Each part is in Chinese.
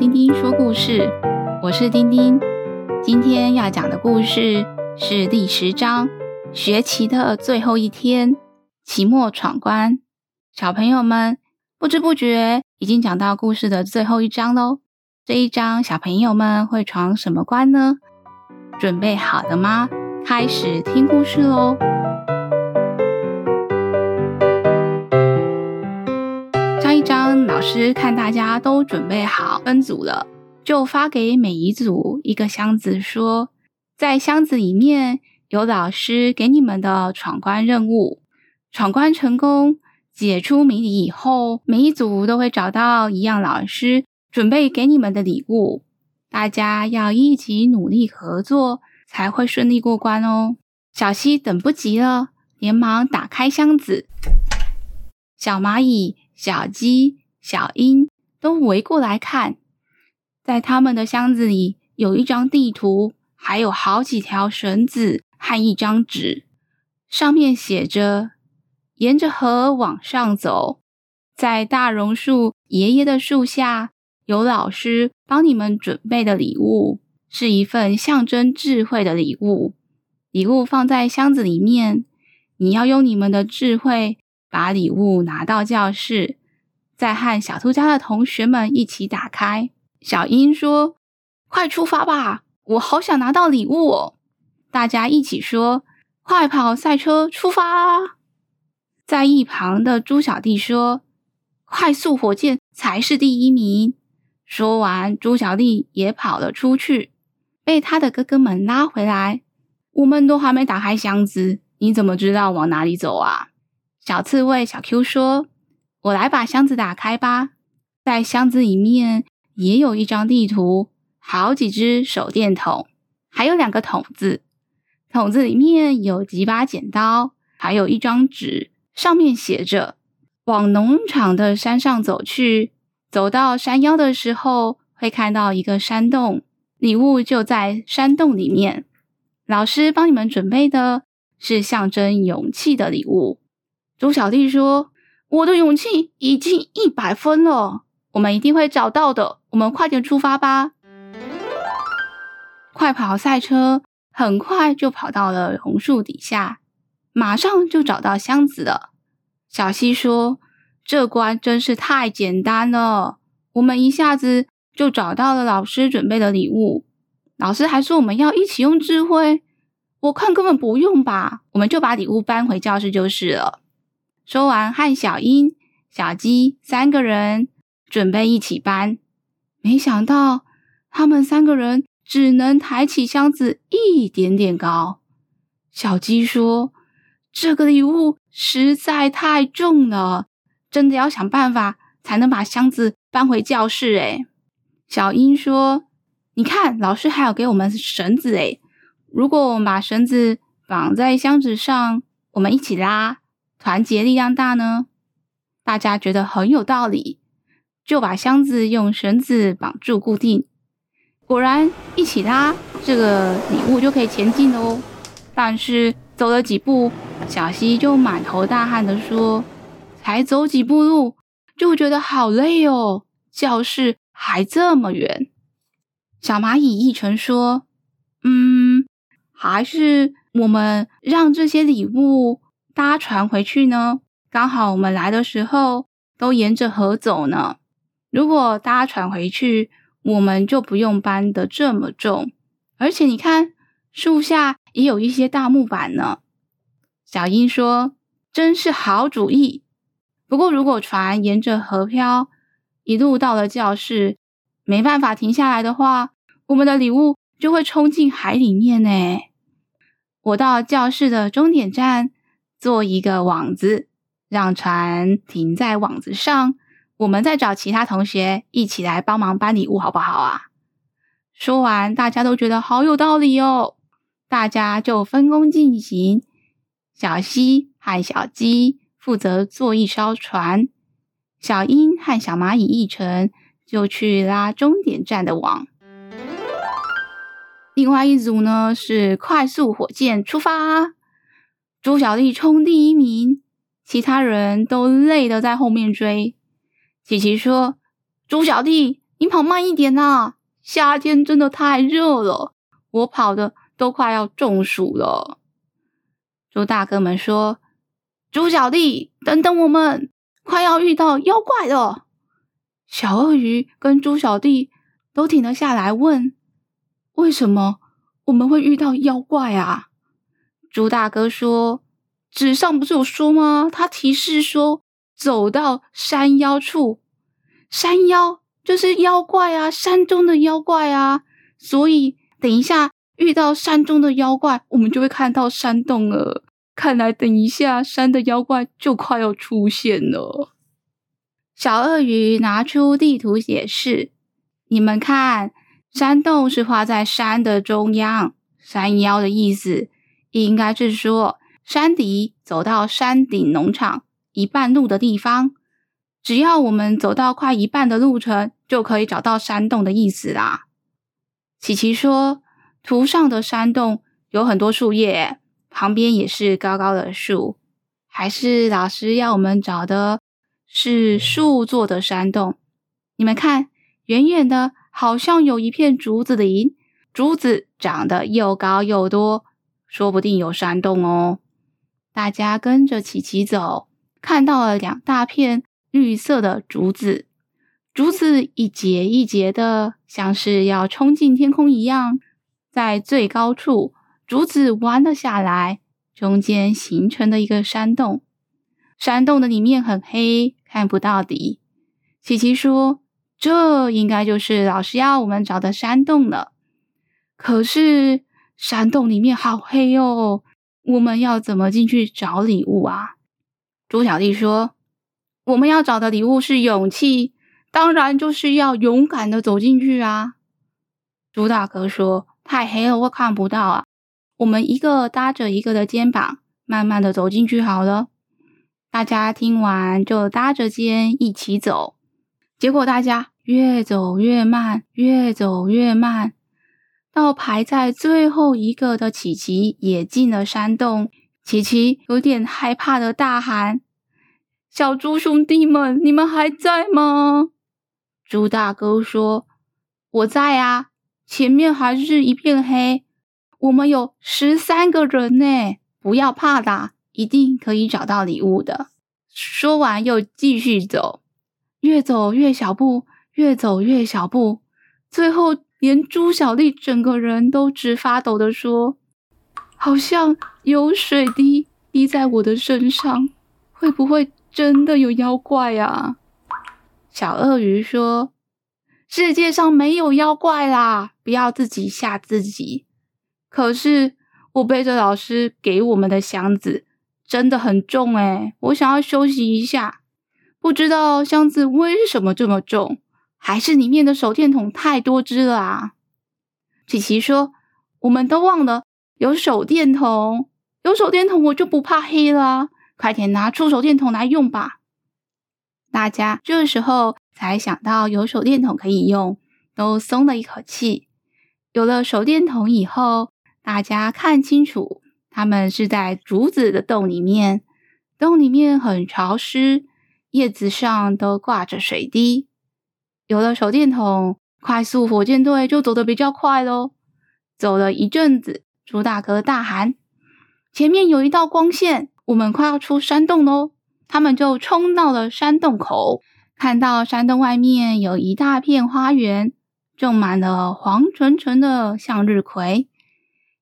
丁丁说故事，我是丁丁。今天要讲的故事是第十章，学期的最后一天，期末闯关。小朋友们，不知不觉已经讲到故事的最后一章喽。这一章，小朋友们会闯什么关呢？准备好了吗？开始听故事喽！老师看大家都准备好分组了，就发给每一组一个箱子，说在箱子里面有老师给你们的闯关任务。闯关成功，解出谜底以后，每一组都会找到一样老师准备给你们的礼物。大家要一起努力合作，才会顺利过关哦。小希等不及了，连忙打开箱子。小蚂蚁、小鸡、小英都围过来看，在他们的箱子里有一张地图，还有好几条绳子和一张纸，上面写着：“沿着河往上走，在大榕树爷爷的树下。”有老师帮你们准备的礼物，是一份象征智慧的礼物。礼物放在箱子里面，你要用你们的智慧把礼物拿到教室，再和小兔家的同学们一起打开。小鹰说：“快出发吧，我好想拿到礼物哦！”大家一起说：“快跑赛车出发！”在一旁的猪小弟说：“快速火箭才是第一名。”说完，猪小弟也跑了出去，被他的哥哥们拉回来。我们都还没打开箱子，你怎么知道往哪里走啊？小刺猬小 Q 说：“我来把箱子打开吧。”在箱子里面也有一张地图，好几只手电筒，还有两个桶子。桶子里面有几把剪刀，还有一张纸，上面写着：“往农场的山上走去。”走到山腰的时候，会看到一个山洞，礼物就在山洞里面。老师帮你们准备的是象征勇气的礼物。猪小弟说：“我的勇气已经一百分了，我们一定会找到的。我们快点出发吧！”快跑赛车很快就跑到了榕树底下，马上就找到箱子了。小希说。这关真是太简单了，我们一下子就找到了老师准备的礼物。老师还说我们要一起用智慧，我看根本不用吧，我们就把礼物搬回教室就是了。说完，和小英、小鸡三个人准备一起搬，没想到他们三个人只能抬起箱子一点点高。小鸡说：“这个礼物实在太重了。”真的要想办法才能把箱子搬回教室诶。小英说：“你看，老师还有给我们绳子诶。如果我们把绳子绑在箱子上，我们一起拉，团结力量大呢？”大家觉得很有道理，就把箱子用绳子绑住固定。果然，一起拉，这个礼物就可以前进哦。但是走了几步，小溪就满头大汗的说。才走几步路，就觉得好累哦。教室还这么远。小蚂蚁一成说：“嗯，还是我们让这些礼物搭船回去呢？刚好我们来的时候都沿着河走呢。如果搭船回去，我们就不用搬得这么重。而且你看，树下也有一些大木板呢。”小英说：“真是好主意。”不过，如果船沿着河漂，一路到了教室，没办法停下来的话，我们的礼物就会冲进海里面呢。我到教室的终点站做一个网子，让船停在网子上，我们再找其他同学一起来帮忙搬礼物，好不好啊？说完，大家都觉得好有道理哦，大家就分工进行。小溪和小鸡。负责做一艘船，小鹰和小蚂蚁一程就去拉终点站的网。另外一组呢是快速火箭出发，猪小弟冲第一名，其他人都累得在后面追。琪琪说：“猪小弟，你跑慢一点呐！夏天真的太热了，我跑的都快要中暑了。”猪大哥们说：“猪小弟，等等我们，快要遇到妖怪了。”小鳄鱼跟猪小弟都停了下来，问：“为什么我们会遇到妖怪啊？”猪大哥说：“纸上不是有说吗？他提示说，走到山腰处，山腰就是妖怪啊，山中的妖怪啊。所以等一下遇到山中的妖怪，我们就会看到山洞了。看来等一下山的妖怪就快要出现了。”小鳄鱼拿出地图解释：“你们看，山洞是画在山的中央，山腰的意思。”应该是说，山底走到山顶农场一半路的地方，只要我们走到快一半的路程，就可以找到山洞的意思啦。琪琪说，图上的山洞有很多树叶，旁边也是高高的树，还是老师要我们找的是树做的山洞？你们看，远远的，好像有一片竹子林，竹子长得又高又多。说不定有山洞哦！大家跟着琪琪走，看到了两大片绿色的竹子，竹子一节一节的，像是要冲进天空一样。在最高处，竹子弯了下来，中间形成的一个山洞。山洞的里面很黑，看不到底。琪琪说：“这应该就是老师要我们找的山洞了。”可是。山洞里面好黑哦，我们要怎么进去找礼物啊？猪小弟说：“我们要找的礼物是勇气，当然就是要勇敢的走进去啊。”猪大哥说：“太黑了，我看不到啊。我们一个搭着一个的肩膀，慢慢的走进去好了。”大家听完就搭着肩一起走，结果大家越走越慢，越走越慢。到排在最后一个的琪琪也进了山洞，琪琪有点害怕的大喊：“小猪兄弟们，你们还在吗？”猪大哥说：“我在啊，前面还是一片黑，我们有十三个人呢，不要怕啦，一定可以找到礼物的。”说完又继续走，越走越小步，越走越小步，最后。连猪小弟整个人都直发抖的说：“好像有水滴滴在我的身上，会不会真的有妖怪啊？”小鳄鱼说：“世界上没有妖怪啦，不要自己吓自己。可是我背着老师给我们的箱子真的很重诶，我想要休息一下。不知道箱子为什么这么重？”还是里面的手电筒太多支了啊！琪琪说：“我们都忘了有手电筒，有手电筒我就不怕黑了。快点拿出手电筒来用吧！”大家这时候才想到有手电筒可以用，都松了一口气。有了手电筒以后，大家看清楚，他们是在竹子的洞里面，洞里面很潮湿，叶子上都挂着水滴。有了手电筒，快速火箭队就走得比较快喽。走了一阵子，猪大哥大喊：“前面有一道光线，我们快要出山洞喽！”他们就冲到了山洞口，看到山洞外面有一大片花园，种满了黄纯纯的向日葵。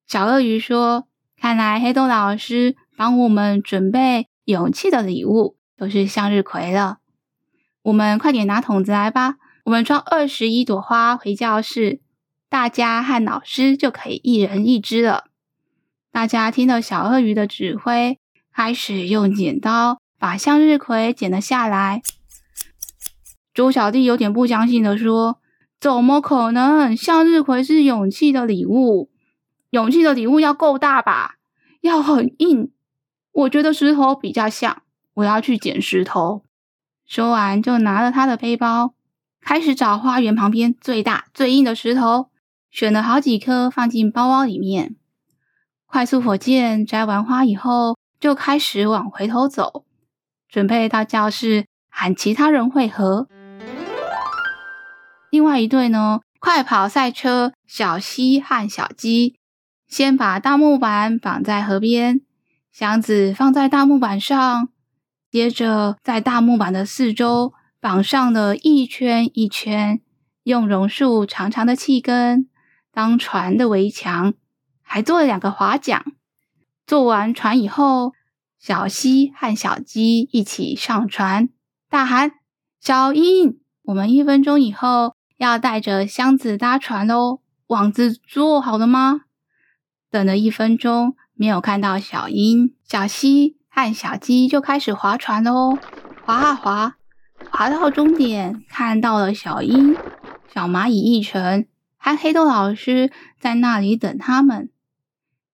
小鳄鱼说：“看来黑豆老师帮我们准备勇气的礼物，就是向日葵了。我们快点拿桶子来吧。”我们装二十一朵花回教室，大家和老师就可以一人一支了。大家听了小鳄鱼的指挥，开始用剪刀把向日葵剪了下来。猪小弟有点不相信的说：“怎么可能？向日葵是勇气的礼物，勇气的礼物要够大吧？要很硬。我觉得石头比较像，我要去捡石头。”说完，就拿了他的背包。开始找花园旁边最大最硬的石头，选了好几颗放进包包里面。快速火箭摘完花以后，就开始往回头走，准备到教室喊其他人会合。另外一队呢，快跑赛车小西和小鸡先把大木板绑在河边，箱子放在大木板上，接着在大木板的四周绑上了一圈一圈，用榕树长长的气根当船的围墙，还做了两个划桨。做完船以后，小溪和小鸡一起上船，大喊：“小英，我们一分钟以后要带着箱子搭船喽，网子做好了吗？”等了一分钟，没有看到小英，小溪和小鸡就开始划船喽，划啊划，划到终点，看到了小鹰、小蚂蚁一成和黑豆老师在那里等他们。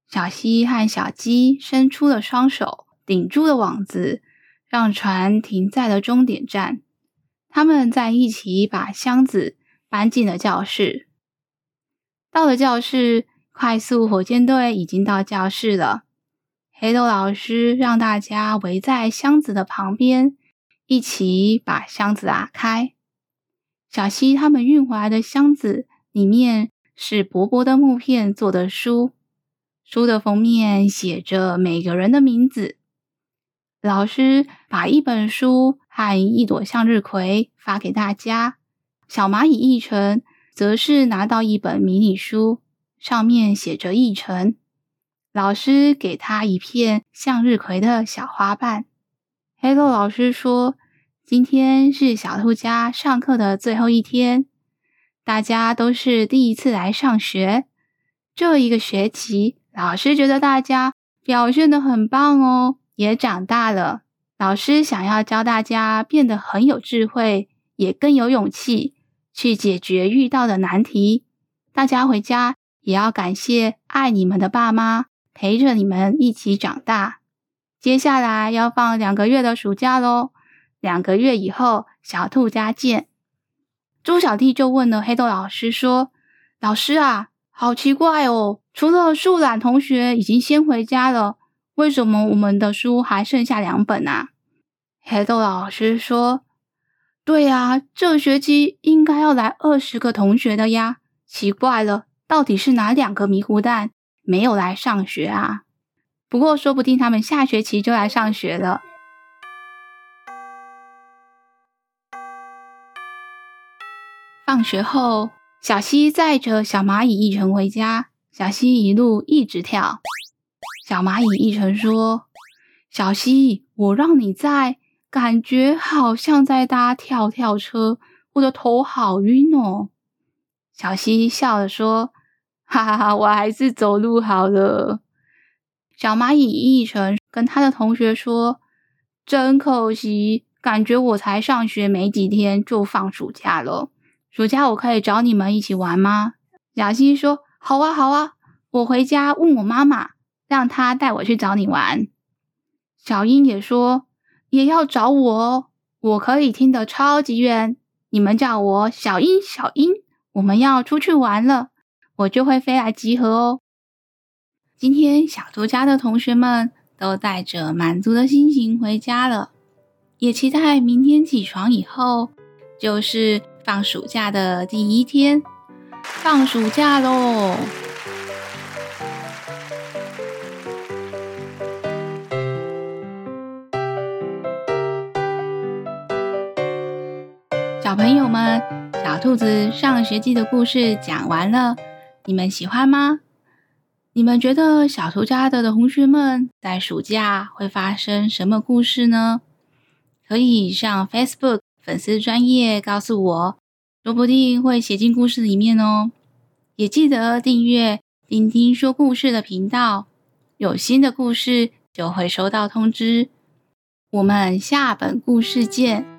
小溪和小鸡伸出了双手，顶住了网子，让船停在了终点站。他们在一起把箱子搬进了教室。到了教室，快速火箭队已经到教室了。黑豆老师让大家围在箱子的旁边，一起把箱子打开。小西他们运回来的箱子里面是薄薄的木片做的书。书的封面写着每个人的名字。老师把一本书和一朵向日葵发给大家。小蚂蚁一成则是拿到一本迷你书，上面写着“一成”。老师给他一片向日葵的小花瓣。黑豆老师说：“今天是小兔家上课的最后一天，大家都是第一次来上学。这一个学期。”老师觉得大家表现的很棒哦，也长大了。老师想要教大家变得很有智慧，也更有勇气去解决遇到的难题。大家回家也要感谢爱你们的爸妈，陪着你们一起长大。接下来要放两个月的暑假喽，两个月以后小兔家见。猪小弟就问了黑豆老师说：“老师啊，好奇怪哦。”除了树懒同学已经先回家了，为什么我们的书还剩下两本啊？黑豆老师说：“对呀，这学期应该要来二十个同学的呀，奇怪了，到底是哪两个迷糊蛋没有来上学啊？不过说不定他们下学期就来上学了。”放学后，小西载着小蚂蚁一程回家。小西一路一直跳，小蚂蚁一程说：“小西，我让你在，感觉好像在搭跳跳车，我的头好晕哦。”小西笑着说：“哈哈哈，我还是走路好了。”小蚂蚁一成跟他的同学说：“真可惜，感觉我才上学没几天就放暑假了。暑假我可以找你们一起玩吗？”小西说。好啊，好啊，我回家问我妈妈，让她带我去找你玩。小英也说，也要找我哦，我可以听得超级远。你们叫我小英，小英，我们要出去玩了，我就会飞来集合哦。今天小兔家的同学们都带着满足的心情回家了，也期待明天起床以后，就是放暑假的第一天。放暑假喽！小朋友们，小兔子上学记的故事讲完了，你们喜欢吗？你们觉得小兔家的同学们在暑假会发生什么故事呢？可以上 Facebook 粉丝专页告诉我。说不定会写进故事里面哦，也记得订阅丁丁说故事的频道，有新的故事就会收到通知。我们下本故事见。